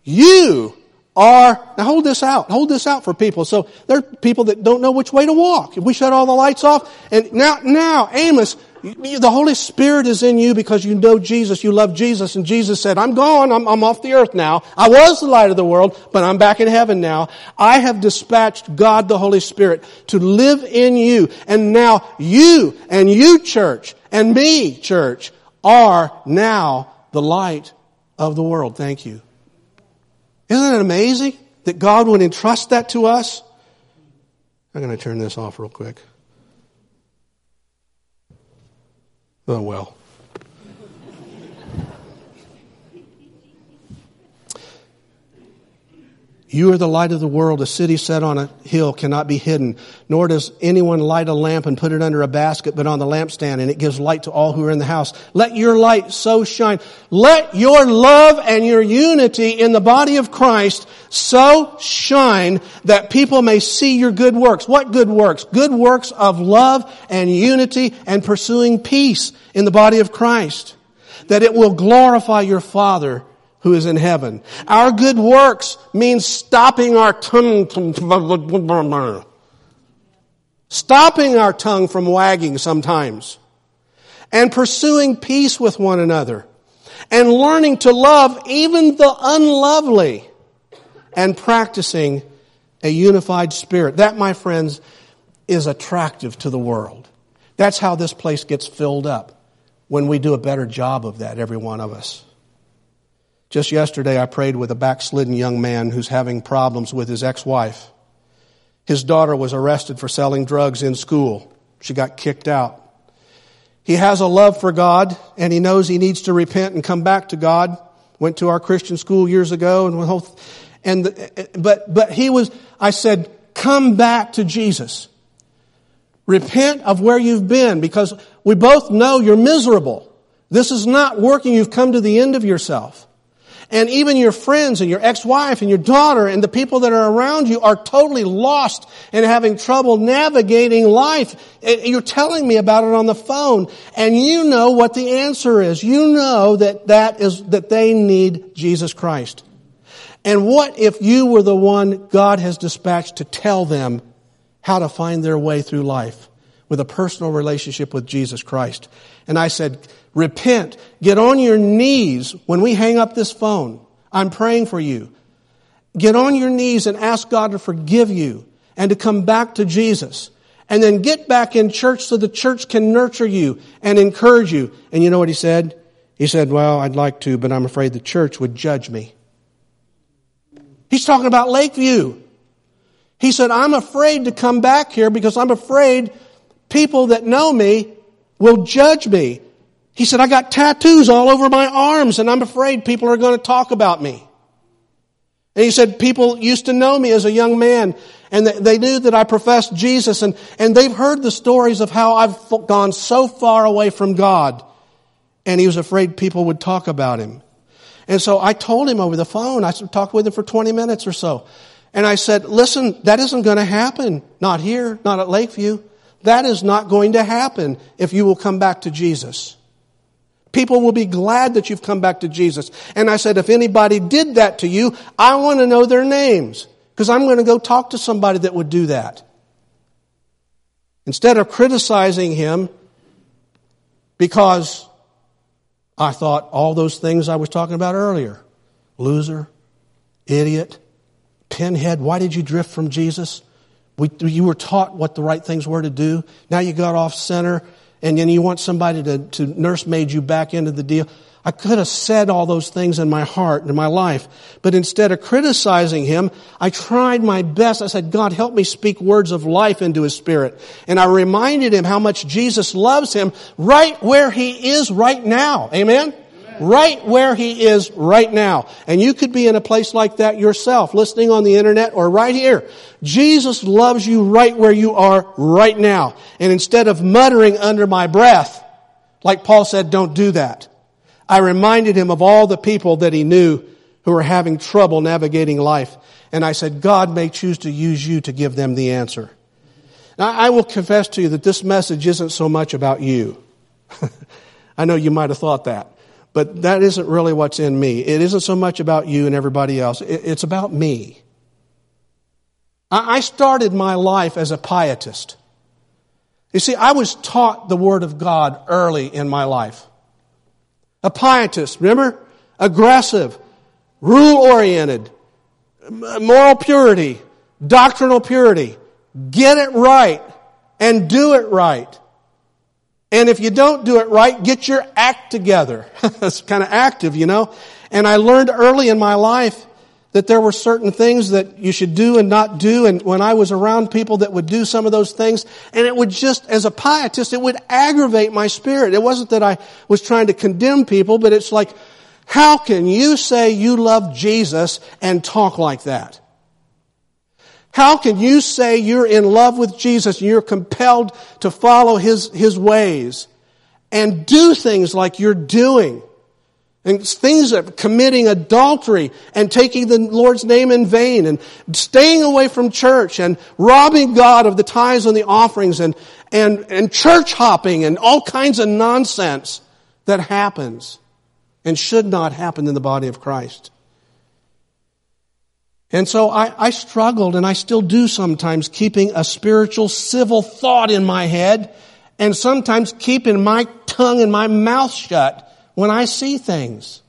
You are, now hold this out. Hold this out for people. So there are people that don't know which way to walk. If we shut all the lights off, and now, now, Amos, the Holy Spirit is in you because you know Jesus, you love Jesus, and Jesus said, I'm gone, I'm, I'm off the earth now. I was the light of the world, but I'm back in heaven now. I have dispatched God the Holy Spirit to live in you, and now you, and you church, and me church, are now the light of the world. Thank you. Isn't it amazing that God would entrust that to us? I'm going to turn this off real quick. Oh, well. You are the light of the world. A city set on a hill cannot be hidden. Nor does anyone light a lamp and put it under a basket, but on the lampstand, and it gives light to all who are in the house. Let your light so shine. Let your love and your unity in the body of Christ so shine that people may see your good works. What good works? Good works of love and unity and pursuing peace in the body of Christ. That it will glorify your Father who is in heaven. Our good works means stopping our tongue from, stopping our tongue from wagging sometimes and pursuing peace with one another and learning to love even the unlovely and practicing a unified spirit. That, my friends, is attractive to the world. That's how this place gets filled up when we do a better job of that, every one of us. Just yesterday, I prayed with a backslidden young man who's having problems with his ex-wife. His daughter was arrested for selling drugs in school. She got kicked out. He has a love for God and he knows he needs to repent and come back to God. Went to our Christian school years ago and and but but he was I said come back to Jesus. Repent of where you've been because we both know you're miserable. This is not working. You've come to the end of yourself. And even your friends and your ex-wife and your daughter and the people that are around you are totally lost and having trouble navigating life. Eh, you're telling me about it on the phone and you know what the answer is. You know that that is, that they need Jesus Christ. And what if you were the one God has dispatched to tell them how to find their way through life with a personal relationship with Jesus Christ? And I said, repent, get on your knees when we hang up this phone. I'm praying for you. Get on your knees and ask God to forgive you and to come back to Jesus. And then get back in church so the church can nurture you and encourage you. And you know what he said? He said, Well, I'd like to, but I'm afraid the church would judge me. He's talking about Lakeview. He said, I'm afraid to come back here because I'm afraid people that know me will judge me. He said, I got tattoos all over my arms and I'm afraid people are going to talk about me. And he said, people used to know me as a young man and they knew that I professed Jesus and, and they've heard the stories of how I've gone so far away from God. And he was afraid people would talk about him. And so I told him over the phone, I talked with him for 20 minutes or so. And I said, listen, that isn't going to happen. Not here, not at Lakeview. That is not going to happen if you will come back to Jesus. People will be glad that you've come back to Jesus. And I said, if anybody did that to you, I want to know their names because I'm going to go talk to somebody that would do that. Instead of criticizing him because I thought all those things I was talking about earlier loser, idiot, pinhead, why did you drift from Jesus? We, you were taught what the right things were to do. Now you got off center and then you want somebody to, to nursemaid you back into the deal. I could have said all those things in my heart and in my life, but instead of criticizing him, I tried my best. I said, God, help me speak words of life into his spirit. And I reminded him how much Jesus loves him right where he is right now. Amen? Right where he is right now. And you could be in a place like that yourself, listening on the internet or right here. Jesus loves you right where you are right now. And instead of muttering under my breath, like Paul said, don't do that. I reminded him of all the people that he knew who were having trouble navigating life. And I said, God may choose to use you to give them the answer. Now, I will confess to you that this message isn't so much about you. I know you might have thought that. But that isn't really what's in me. It isn't so much about you and everybody else. It's about me. I started my life as a pietist. You see, I was taught the Word of God early in my life. A pietist, remember? Aggressive, rule oriented, moral purity, doctrinal purity. Get it right and do it right. And if you don't do it right, get your act together. That's kind of active, you know. And I learned early in my life that there were certain things that you should do and not do. And when I was around people that would do some of those things, and it would just, as a pietist, it would aggravate my spirit. It wasn't that I was trying to condemn people, but it's like, how can you say you love Jesus and talk like that? How can you say you're in love with Jesus and you're compelled to follow His, His ways and do things like you're doing? And things like committing adultery and taking the Lord's name in vain and staying away from church and robbing God of the tithes and the offerings and, and, and church hopping and all kinds of nonsense that happens and should not happen in the body of Christ. And so I, I, struggled, and I still do sometimes, keeping a spiritual, civil thought in my head, and sometimes keeping my tongue and my mouth shut when I see things.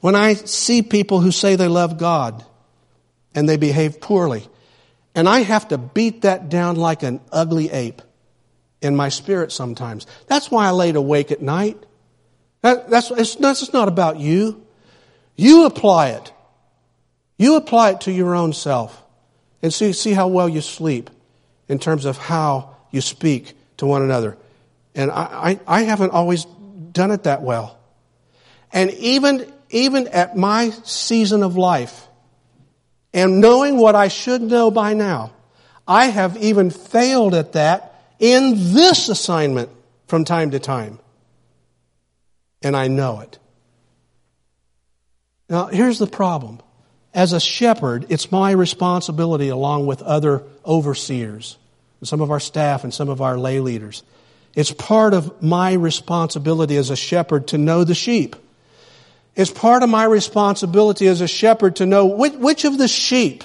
when I see people who say they love God and they behave poorly, and I have to beat that down like an ugly ape in my spirit sometimes. That's why I laid awake at night. That, that's, it's, that's not about you. You apply it. You apply it to your own self and see, see how well you sleep in terms of how you speak to one another. And I, I, I haven't always done it that well. And even, even at my season of life, and knowing what I should know by now, I have even failed at that in this assignment from time to time. And I know it. Now, here's the problem. As a shepherd, it's my responsibility, along with other overseers, some of our staff and some of our lay leaders. It's part of my responsibility as a shepherd to know the sheep. It's part of my responsibility as a shepherd to know which, which of the sheep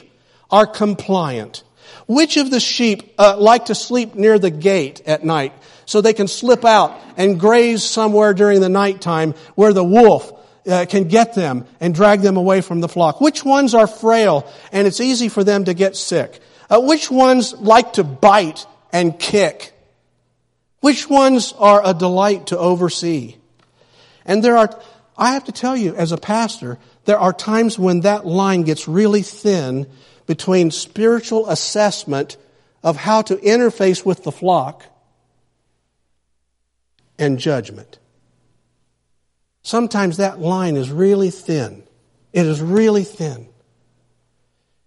are compliant. Which of the sheep uh, like to sleep near the gate at night so they can slip out and graze somewhere during the nighttime where the wolf uh, can get them and drag them away from the flock? Which ones are frail and it's easy for them to get sick? Uh, which ones like to bite and kick? Which ones are a delight to oversee? And there are, I have to tell you, as a pastor, there are times when that line gets really thin between spiritual assessment of how to interface with the flock and judgment. Sometimes that line is really thin. It is really thin.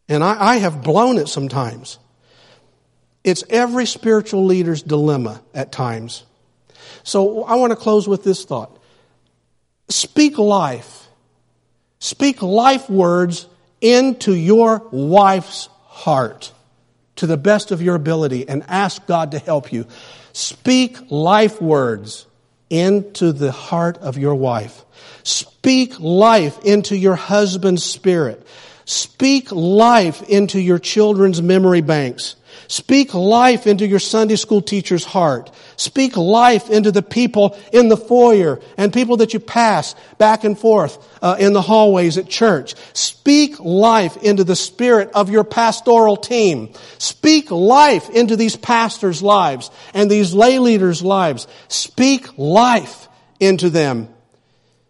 And I, I have blown it sometimes. It's every spiritual leader's dilemma at times. So I want to close with this thought. Speak life. Speak life words into your wife's heart to the best of your ability and ask God to help you. Speak life words into the heart of your wife. Speak life into your husband's spirit. Speak life into your children's memory banks. Speak life into your Sunday school teacher's heart. Speak life into the people in the foyer and people that you pass back and forth uh, in the hallways at church. Speak life into the spirit of your pastoral team. Speak life into these pastors' lives and these lay leaders' lives. Speak life into them.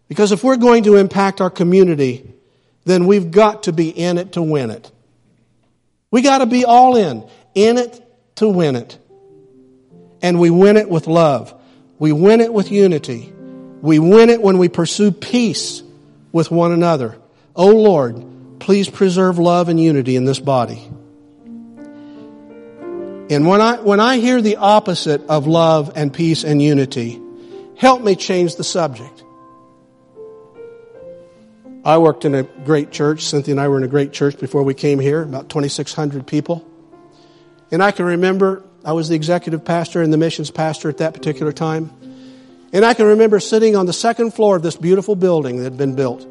Because if we're going to impact our community, then we've got to be in it to win it. We got to be all in in it to win it. And we win it with love. We win it with unity. We win it when we pursue peace with one another. Oh Lord, please preserve love and unity in this body. And when I, when I hear the opposite of love and peace and unity, help me change the subject. I worked in a great church. Cynthia and I were in a great church before we came here, about 2,600 people. And I can remember I was the executive pastor and the missions pastor at that particular time. And I can remember sitting on the second floor of this beautiful building that had been built.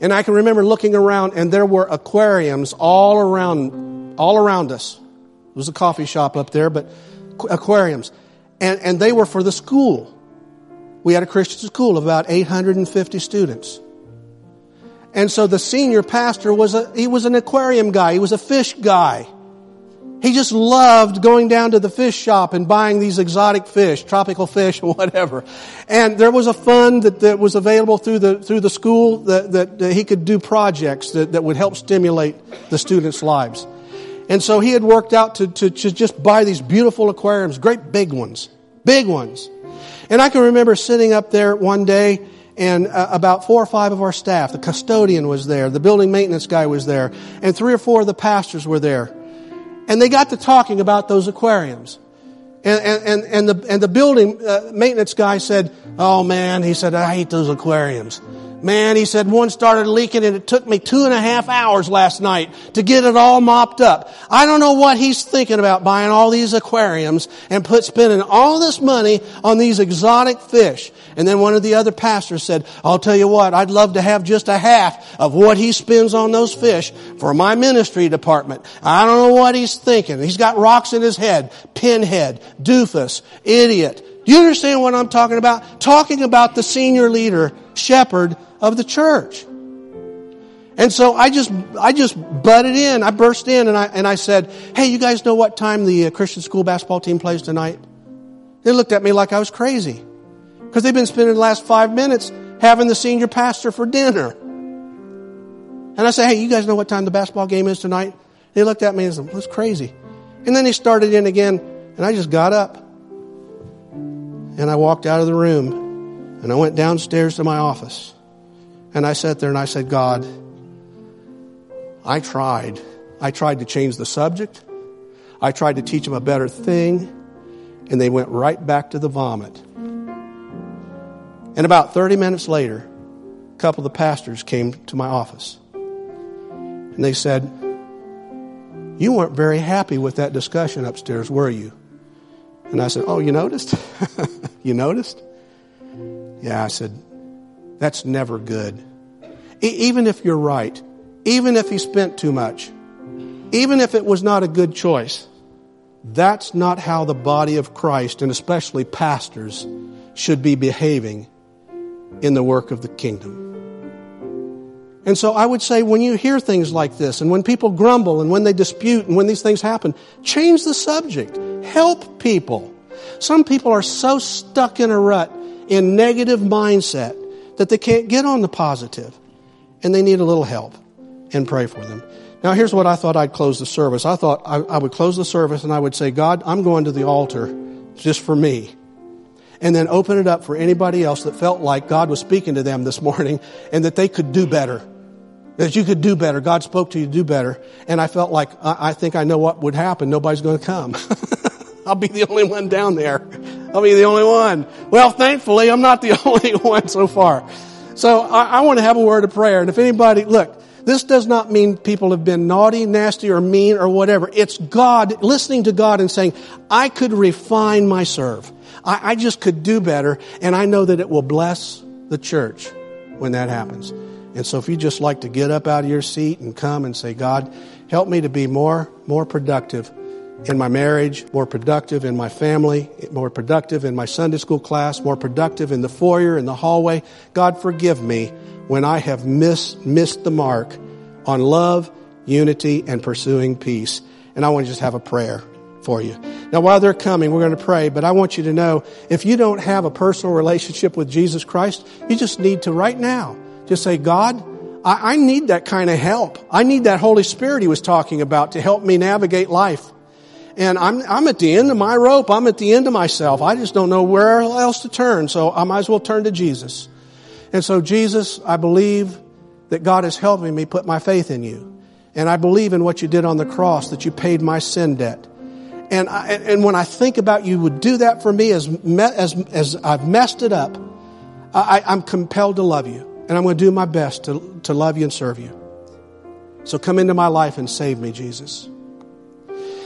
And I can remember looking around and there were aquariums all around, all around us. It was a coffee shop up there, but aquariums. And, and they were for the school. We had a Christian school of about 850 students. And so the senior pastor was a, he was an aquarium guy. He was a fish guy. He just loved going down to the fish shop and buying these exotic fish, tropical fish whatever. And there was a fund that, that was available through the, through the school that, that, that he could do projects that, that would help stimulate the students' lives. And so he had worked out to, to, to just buy these beautiful aquariums, great big ones, big ones. And I can remember sitting up there one day and uh, about four or five of our staff, the custodian was there, the building maintenance guy was there, and three or four of the pastors were there. And they got to talking about those aquariums. And, and, and, the, and the building uh, maintenance guy said, Oh man, he said, I hate those aquariums. Man, he said, one started leaking and it took me two and a half hours last night to get it all mopped up. I don't know what he's thinking about buying all these aquariums and put spending all this money on these exotic fish. And then one of the other pastors said, I'll tell you what, I'd love to have just a half of what he spends on those fish for my ministry department. I don't know what he's thinking. He's got rocks in his head, pinhead, doofus, idiot. Do you understand what I'm talking about? Talking about the senior leader, shepherd of the church. And so I just, I just butted in. I burst in and I, and I said, Hey, you guys know what time the uh, Christian school basketball team plays tonight? They looked at me like I was crazy because they've been spending the last five minutes having the senior pastor for dinner. And I said, Hey, you guys know what time the basketball game is tonight? They looked at me and said, That's crazy. And then they started in again and I just got up and I walked out of the room and I went downstairs to my office and I sat there and I said, God, I tried. I tried to change the subject. I tried to teach them a better thing, and they went right back to the vomit. And about 30 minutes later, a couple of the pastors came to my office. And they said, You weren't very happy with that discussion upstairs, were you? And I said, Oh, you noticed? you noticed? Yeah, I said, That's never good. E- even if you're right, even if he spent too much, even if it was not a good choice, that's not how the body of Christ, and especially pastors, should be behaving in the work of the kingdom. And so I would say when you hear things like this, and when people grumble, and when they dispute, and when these things happen, change the subject. Help people. Some people are so stuck in a rut, in negative mindset, that they can't get on the positive, and they need a little help and pray for them. Now, here's what I thought I'd close the service. I thought I, I, would close the service and I would say, God, I'm going to the altar just for me. And then open it up for anybody else that felt like God was speaking to them this morning and that they could do better. That you could do better. God spoke to you to do better. And I felt like, I, I think I know what would happen. Nobody's going to come. I'll be the only one down there. I'll be the only one. Well, thankfully, I'm not the only one so far. So I, I want to have a word of prayer. And if anybody, look, this does not mean people have been naughty, nasty, or mean or whatever. It's God listening to God and saying, I could refine my serve. I, I just could do better. And I know that it will bless the church when that happens. And so if you just like to get up out of your seat and come and say, God, help me to be more, more productive in my marriage, more productive in my family, more productive in my Sunday school class, more productive in the foyer, in the hallway. God, forgive me when I have missed, missed the mark on love, unity, and pursuing peace. And I want to just have a prayer for you. Now, while they're coming, we're going to pray, but I want you to know if you don't have a personal relationship with Jesus Christ, you just need to right now just say, God, I, I need that kind of help. I need that Holy Spirit he was talking about to help me navigate life. And I'm, I'm at the end of my rope. I'm at the end of myself. I just don't know where else to turn. So I might as well turn to Jesus. And so, Jesus, I believe that God is helping me put my faith in you. And I believe in what you did on the cross, that you paid my sin debt. And, I, and when I think about you would do that for me as, as, as I've messed it up, I, I'm compelled to love you. And I'm going to do my best to, to love you and serve you. So come into my life and save me, Jesus.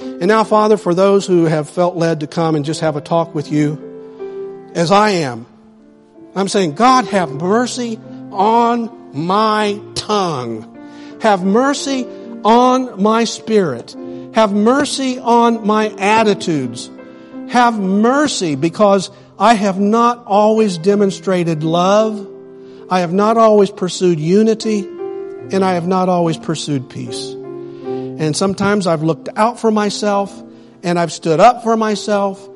And now, Father, for those who have felt led to come and just have a talk with you, as I am, I'm saying, God, have mercy on my tongue. Have mercy on my spirit. Have mercy on my attitudes. Have mercy because I have not always demonstrated love. I have not always pursued unity and I have not always pursued peace. And sometimes I've looked out for myself and I've stood up for myself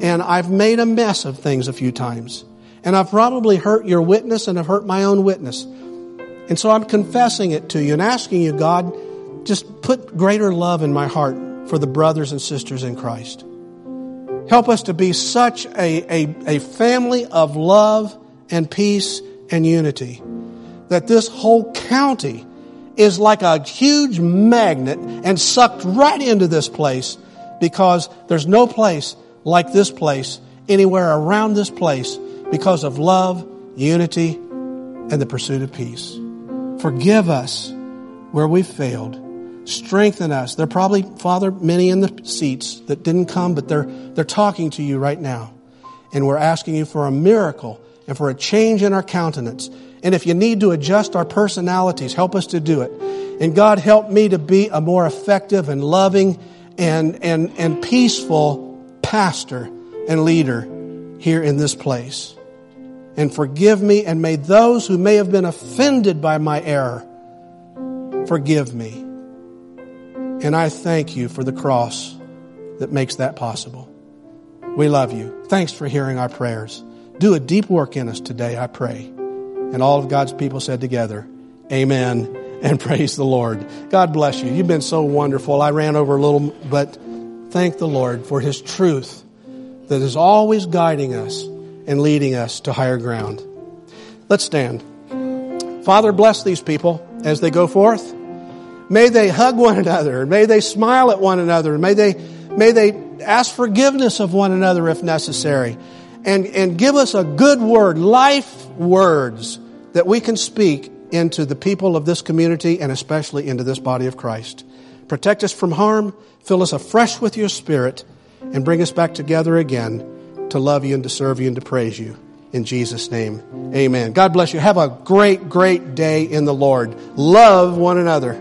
and I've made a mess of things a few times. And I've probably hurt your witness and I've hurt my own witness. And so I'm confessing it to you and asking you, God, just put greater love in my heart for the brothers and sisters in Christ. Help us to be such a, a, a family of love and peace and unity that this whole county is like a huge magnet and sucked right into this place because there's no place like this place anywhere around this place because of love, unity, and the pursuit of peace. Forgive us where we've failed. Strengthen us. There are probably, Father, many in the seats that didn't come, but they're, they're talking to you right now. And we're asking you for a miracle and for a change in our countenance. And if you need to adjust our personalities, help us to do it. And God, help me to be a more effective and loving and, and, and peaceful pastor and leader here in this place. and forgive me, and may those who may have been offended by my error forgive me. And I thank you for the cross that makes that possible. We love you. Thanks for hearing our prayers. Do a deep work in us today, I pray. And all of God's people said together, Amen and praise the Lord. God bless you. You've been so wonderful. I ran over a little, but thank the Lord for His truth that is always guiding us and leading us to higher ground. Let's stand. Father, bless these people as they go forth. May they hug one another. May they smile at one another. May they, may they ask forgiveness of one another if necessary. And, and give us a good word, life words that we can speak into the people of this community and especially into this body of Christ. Protect us from harm, fill us afresh with your spirit, and bring us back together again to love you and to serve you and to praise you. In Jesus' name, amen. God bless you. Have a great, great day in the Lord. Love one another.